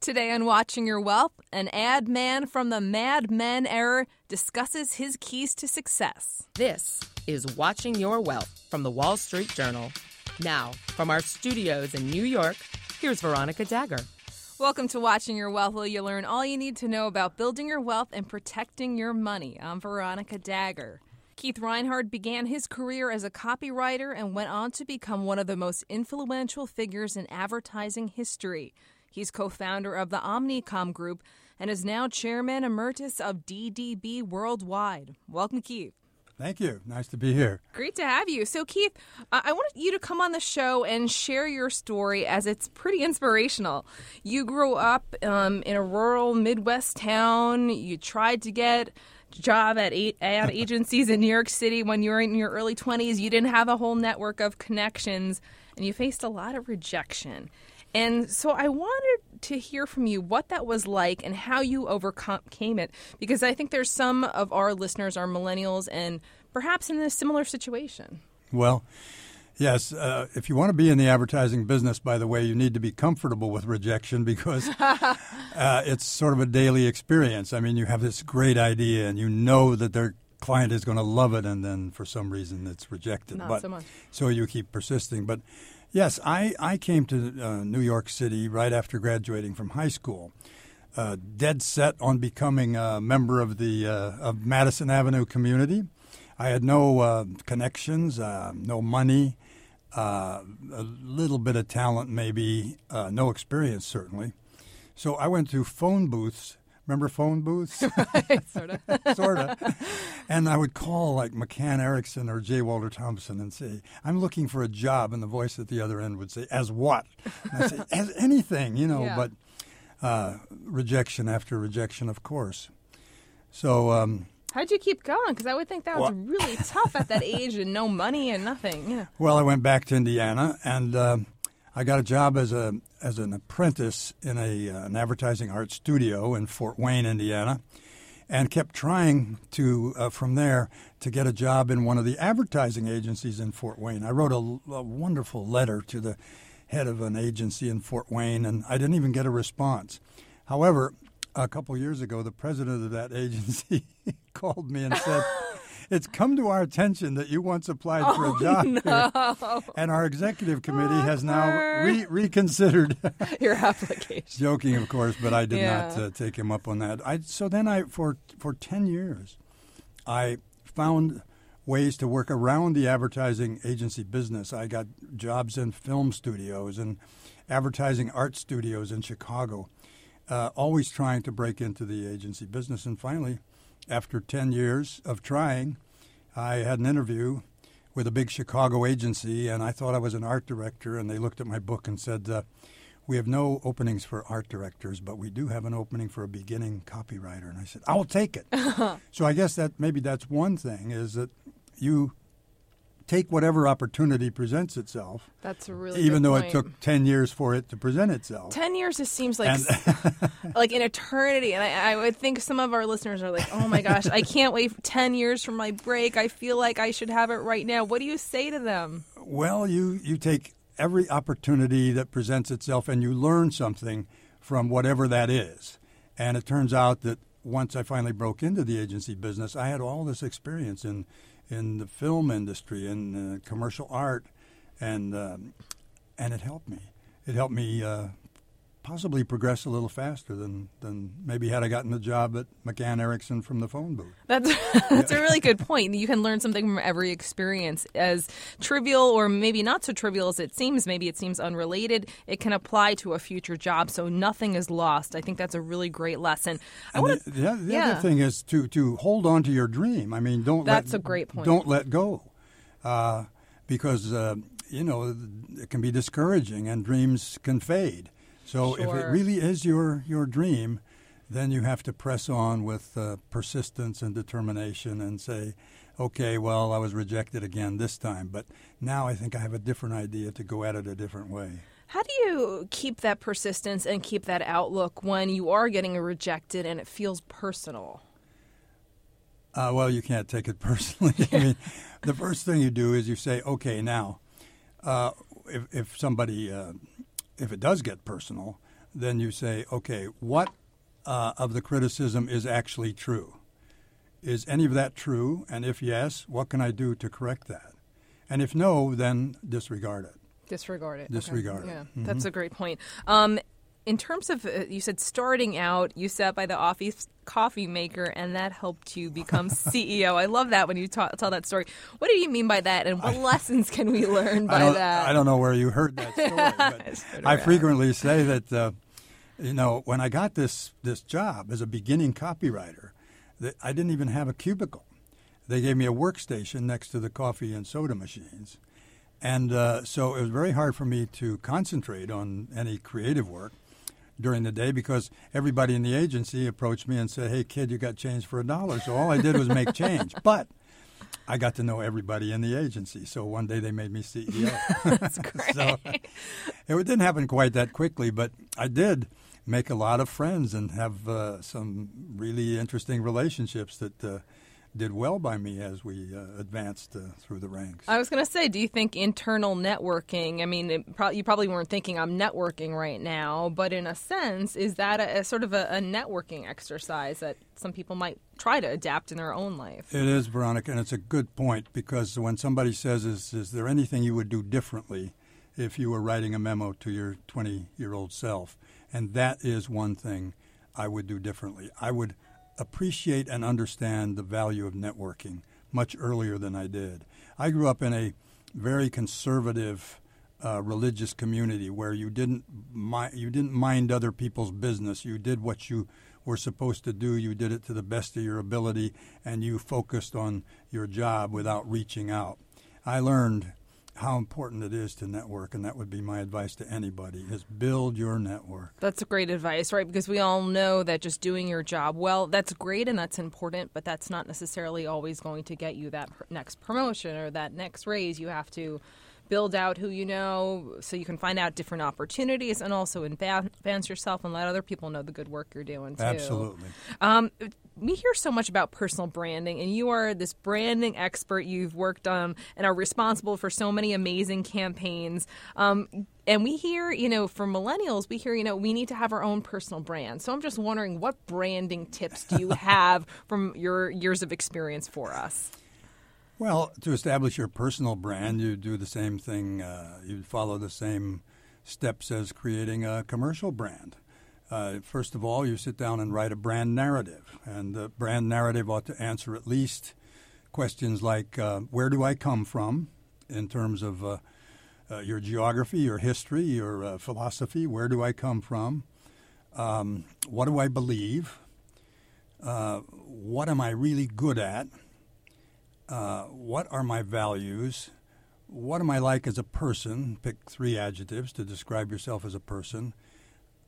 Today on Watching Your Wealth, an ad man from the Mad Men era discusses his keys to success. This is Watching Your Wealth from the Wall Street Journal. Now, from our studios in New York, here's Veronica Dagher. Welcome to Watching Your Wealth, where you learn all you need to know about building your wealth and protecting your money. I'm Veronica Dagher. Keith Reinhard began his career as a copywriter and went on to become one of the most influential figures in advertising history. He's co founder of the Omnicom Group and is now chairman emeritus of DDB Worldwide. Welcome, Keith. Thank you. Nice to be here. Great to have you. So, Keith, I wanted you to come on the show and share your story as it's pretty inspirational. You grew up um, in a rural Midwest town. You tried to get a job at ad agencies in New York City when you were in your early 20s. You didn't have a whole network of connections and you faced a lot of rejection. And so I wanted to hear from you what that was like and how you overcame it because I think there's some of our listeners are millennials and perhaps in a similar situation. Well, Yes, uh, if you want to be in the advertising business, by the way, you need to be comfortable with rejection because uh, it's sort of a daily experience. I mean, you have this great idea and you know that their client is going to love it, and then for some reason it's rejected. Not but, so much. So you keep persisting. But yes, I, I came to uh, New York City right after graduating from high school. Uh, dead set on becoming a member of the uh, of Madison Avenue community. I had no uh, connections, uh, no money, a little bit of talent, maybe, no experience, certainly. So I went to phone booths. Remember phone booths? sort of. sort of. And I would call like McCann Erickson or J. Walter Thompson and say, I'm looking for a job. And the voice at the other end would say, As what? And I'd say, As anything, you know, Yeah. but uh, rejection after rejection, of course. So, um, How'd you keep going? Because I would think that was Well- really tough at that age and no money and nothing. Yeah. Well, I went back to Indiana, and uh, I got a job as a as an apprentice in a uh, an advertising art studio in Fort Wayne, Indiana, and kept trying to uh, from there to get a job in one of the advertising agencies in Fort Wayne. I wrote a, a wonderful letter to the head of an agency in Fort Wayne, and I didn't even get a response. However, a couple years ago, the president of that agency called me and said. It's come to our attention that you once applied for a job here, and our executive committee has now re- reconsidered. Your application. Joking, of course, but I did not uh, take him up on that. I, so then, I for for ten years, I found ways to work around the advertising agency business. I got jobs in film studios and advertising art studios in Chicago, uh, always trying to break into the agency business. And finally, after 10 years of trying, I had an interview with a big Chicago agency, and I thought I was an art director. And they looked at my book and said, uh, We have no openings for art directors, but we do have an opening for a beginning copywriter. And I said, I'll take it. so I guess that maybe that's one thing is that you take whatever opportunity presents itself, That's a really even though point. it took 10 years for it to present itself. Ten years just seems like like an eternity, and I, I would think some of our listeners are like, "Oh my gosh, I can't wait ten years for my break. I feel like I should have it right now." What do you say to them? Well, you, you take every opportunity that presents itself and you learn something from whatever that is. And it turns out that once I finally broke into the agency business, I had all this experience in, in the film industry and uh, commercial art, and, um, and it helped me. It helped me uh, possibly progress a little faster than, than maybe had I gotten the job at McCann Erickson from the phone booth. That's that's a really good point. You can learn something from every experience, as trivial or maybe not so trivial as it seems. Maybe it seems unrelated. It can apply to a future job, so nothing is lost. I think that's a really great lesson. I want the, the, the yeah. other thing is to, to hold on to your dream. I mean, don't That's let, a great point. Don't let go, uh, because uh, you know it can be discouraging and dreams can fade. So if it really is your your dream, then you have to press on with uh, persistence and determination and say, okay, well, I was rejected again this time, but now I think I have a different idea to go at it a different way. How do you keep that persistence and keep that outlook when you are getting rejected and it feels personal? Uh, well, you can't take it personally. I mean, the first thing you do is you say, okay, now, uh, if, if somebody, uh, if it does get personal, then you say, okay, what uh, of the criticism is actually true? Is any of that true? And if yes, what can I do to correct that? And if no, then disregard it. Disregard it. Disregard okay. it. Yeah, Mm-hmm. that's a great point. Um, in terms of, uh, you said starting out, you sat by the office coffee maker, and that helped you become CEO. I love that when you ta- tell that story. What do you mean by that, and what lessons can we learn by I that? I don't know where you heard that story, but I frequently say that, uh, you know, when I got this, this job as a beginning copywriter, that I didn't even have a cubicle. They gave me a workstation next to the coffee and soda machines. And uh, so it was very hard for me to concentrate on any creative work during the day because everybody in the agency approached me and said, "Hey, kid, you got change for a dollar." So all I did was make change, but I got to know everybody in the agency. So one day they made me CEO. That's great. so it didn't happen quite that quickly, but I did make a lot of friends and have uh, some really interesting relationships that uh, did well by me as we uh, advanced uh, through the ranks. I was going to say, do you think internal networking? I mean, pro- you probably weren't thinking I'm networking right now, but in a sense, is that a, a sort of a, a networking exercise that some people might try to adapt in their own life? It is, Veronica, and it's a good point because when somebody says, is, is there anything you would do differently if you were writing a memo to your 20 year old self? And that is one thing I would do differently. I would appreciate and understand the value of networking much earlier than I did. I grew up in a very conservative uh, religious community where you didn't mi- you didn't mind other people's business. You did what you were supposed to do. You did it to the best of your ability, and you focused on your job without reaching out. I learned how important it is to network, and that would be my advice to anybody: is build your network. That's a great advice, right? Because we all know that just doing your job well, that's great and that's important, but that's not necessarily always going to get you that next promotion or that next raise. You have to build out who you know so you can find out different opportunities and also advance yourself and let other people know the good work you're doing too. Absolutely. Um, we hear so much about personal branding, and you are this branding expert. You've worked on and are responsible for so many amazing campaigns. Um, and we hear, you know, for millennials, we hear, you know, we need to have our own personal brand. So I'm just wondering, what branding tips do you have from your years of experience for us? Well, to establish your personal brand, you do the same thing. Uh, you follow the same steps as creating a commercial brand. Uh, first of all, you sit down and write a brand narrative, and the brand narrative ought to answer at least questions like uh, where do I come from in terms of uh, uh, your geography, your history, your uh, philosophy. Where do I come from? Um, what do I believe? Uh, what am I really good at? Uh, what are my values? What am I like as a person? Pick three adjectives to describe yourself as a person.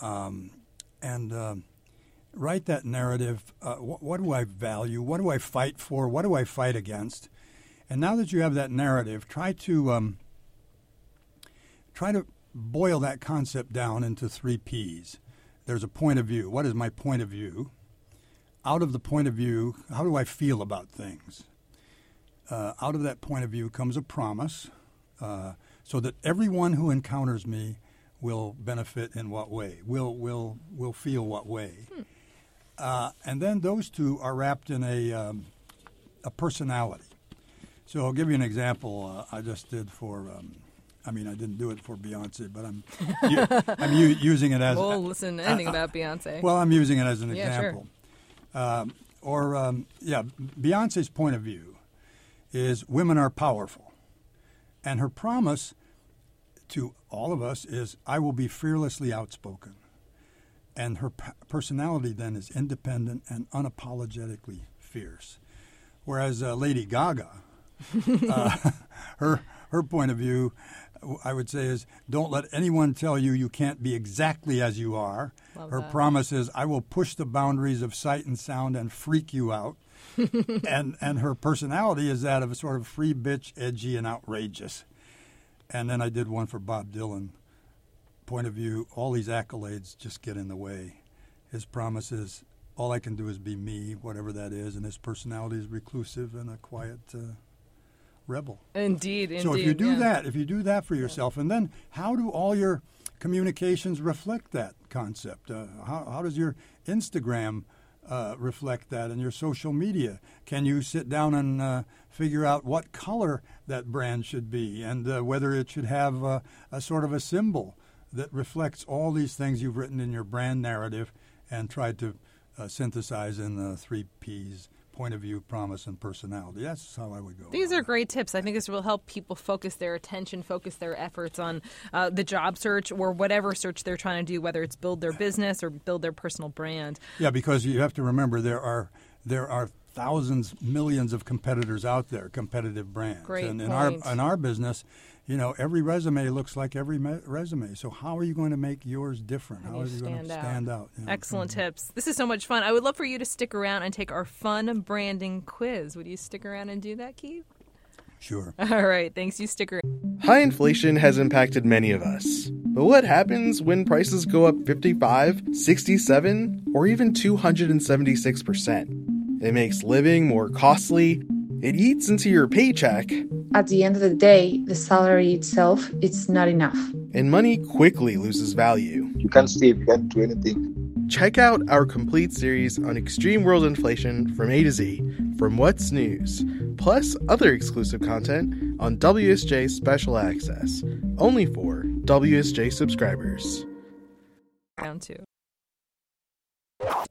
Um, and um write that narrative. Uh, wh- what do I value? What do I fight for? What do I fight against? And now that you have that narrative, try to um, try to boil that concept down into three P's. There's a point of view. What is my point of view? Out of the point of view, how do I feel about things? Uh, out of that point of view comes a promise uh, so that everyone who encounters me will benefit in what way, will, will, will feel what way. Uh, and then those two are wrapped in a, um, a personality. So I'll give you an example uh, I just did for, um, I mean, I didn't do it for Beyonce, but I'm, u- I'm u- using it as We'll listen to anything about Beyonce. well, I'm using it as an Yeah, sure. example. Um, or, um, yeah, Beyonce's point of view is women are powerful. And her promise to all of us is, I will be fearlessly outspoken. And her p- personality then is independent and unapologetically fierce. Whereas uh, Lady Gaga, uh, her her point of view, I would say, is don't let anyone tell you you can't be exactly as you are. Love her that. promise is, I will push the boundaries of sight and sound and freak you out. and and her personality is that of a sort of free bitch, edgy and outrageous. And then I did one for Bob Dylan. Point of view, all these accolades just get in the way. His promise is, all I can do is be me, whatever that is, and his personality is reclusive and a quiet uh, rebel. indeed, indeed. So if you do yeah. that, if you do that for yourself, and then how do all your communications reflect that concept? Uh, how, how does your Instagram uh, reflect that and your social media? Can you sit down and uh, figure out what color that brand should be and uh, whether it should have uh, a sort of a symbol that reflects all these things you've written in your brand narrative and tried to uh, synthesize in the three P's point of view, promise, and personality. That's how I would go. These are great tips. I think this will help people focus their attention, focus their efforts on uh, the job search or whatever search they're trying to do, whether it's build their business or build their personal brand. Yeah, because you have to remember there are there are thousands, millions of competitors out there, competitive brands. Great and in point. our in our business, you know, every resume looks like every me- resume. So how are you going to make yours different? How How do are you you going to stand out? stand out? you know? Excellent tips. This is so much fun. I would love for you to stick around and take our fun branding quiz. Would you stick around and do that, Keith? Sure. All right. Thanks. You stick around. High inflation has impacted many of us. But what happens when prices go up 55, 67, or even 276%? It makes living more costly. It eats into your paycheck, At the end of the day, the salary itself it's not enough. and money quickly loses value. You can't save, you can't do anything. Check out our complete series on extreme world inflation from A to Z from What's News, plus other exclusive content on WSJ Special Access, only for WSJ subscribers. Round two.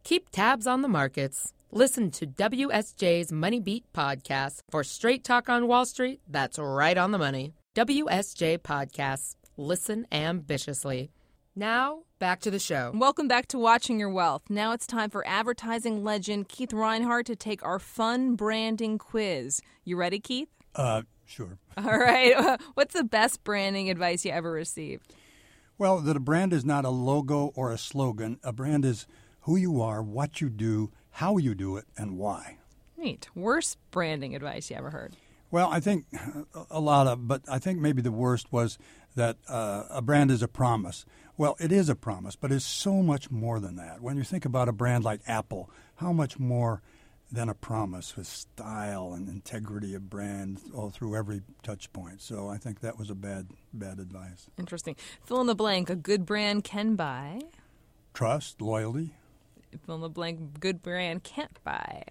Keep tabs on the markets. Listen to WSJ's Money Beat podcast for straight talk on Wall Street that's right on the money. WSJ Podcasts. Listen ambitiously. Now, back to the show. Welcome back to Watching Your Wealth. Now it's time for advertising legend Keith Reinhard to take our fun branding quiz. You ready, Keith? Uh, sure. All right. What's the best branding advice you ever received? Well, that a brand is not a logo or a slogan. A brand is who you are, what you do, how you do it, and why. Neat. Worst branding advice you ever heard? Well, I think a lot of, but I think maybe the worst was that uh, a brand is a promise. Well, it is a promise, but it's so much more than that. When you think about a brand like Apple, how much more than a promise with style and integrity of brand all through every touch point. So I think that was a bad, bad advice. Interesting. Fill in the blank. A good brand can buy. Trust, loyalty, Fill in the blank. Good brand can't buy.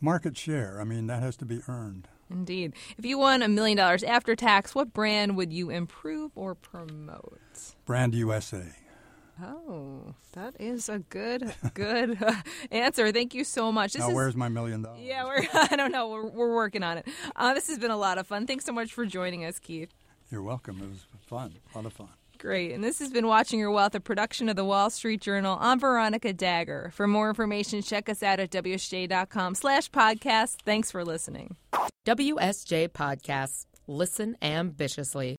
market share. I mean, that has to be earned. Indeed. If you won a million dollars after tax, what brand would you improve or promote? Brand USA. Oh, that is a good, good answer. Thank you so much. This now, is, where's my million dollars? Yeah, we're. I don't know. We're, we're working on it. Uh, this has been a lot of fun. Thanks so much for joining us, Keith. You're welcome. It was fun. A lot of fun. Great. And this has been Watching Your Wealth, a production of the Wall Street Journal. I'm Veronica Dagher. For more information, check us out at WSJ.com slash podcast. Thanks for listening. WSJ Podcasts. Listen ambitiously.